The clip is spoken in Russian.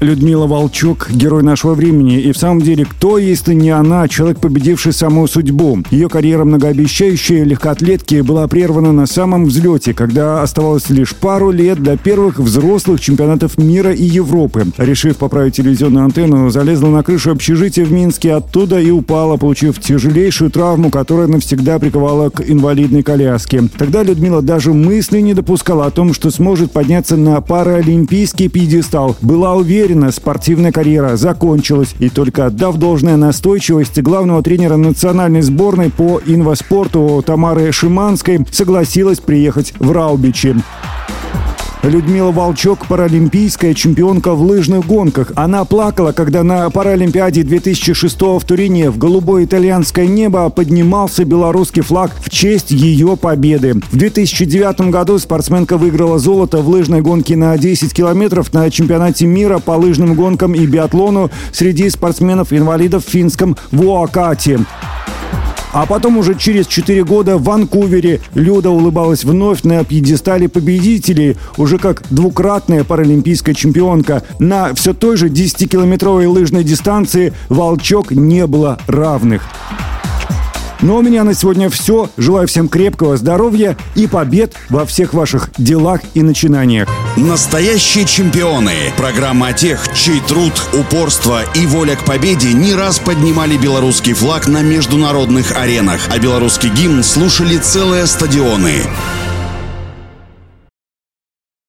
Людмила Волчук – герой нашего времени. И в самом деле, кто, если не она, человек, победивший саму судьбу? Ее карьера многообещающая легкоатлетки была прервана на самом взлете, когда оставалось лишь пару лет до первых взрослых чемпионатов мира и Европы. Решив поправить телевизионную антенну, залезла на крышу общежития в Минске, оттуда и упала, получив тяжелейшую травму, которая навсегда приковала к инвалидной коляске. Тогда Людмила даже мысли не допускала о том, что сможет подняться на паралимпийский пьедестал. Была уверена, спортивная карьера закончилась. И только отдав должное настойчивости главного тренера национальной сборной по инваспорту Тамары Шиманской, согласилась приехать в Раубичи. Людмила Волчок – паралимпийская чемпионка в лыжных гонках. Она плакала, когда на Паралимпиаде 2006 в Турине в голубое итальянское небо поднимался белорусский флаг в честь ее победы. В 2009 году спортсменка выиграла золото в лыжной гонке на 10 километров на чемпионате мира по лыжным гонкам и биатлону среди спортсменов-инвалидов в финском Вуакате. А потом уже через 4 года в Ванкувере Люда улыбалась вновь на пьедестале победителей, уже как двукратная паралимпийская чемпионка. На все той же 10-километровой лыжной дистанции Волчок не было равных. Ну, у меня на сегодня все. Желаю всем крепкого здоровья и побед во всех ваших делах и начинаниях. Настоящие чемпионы. Программа о тех, чей труд, упорство и воля к победе не раз поднимали белорусский флаг на международных аренах, а белорусский гимн слушали целые стадионы.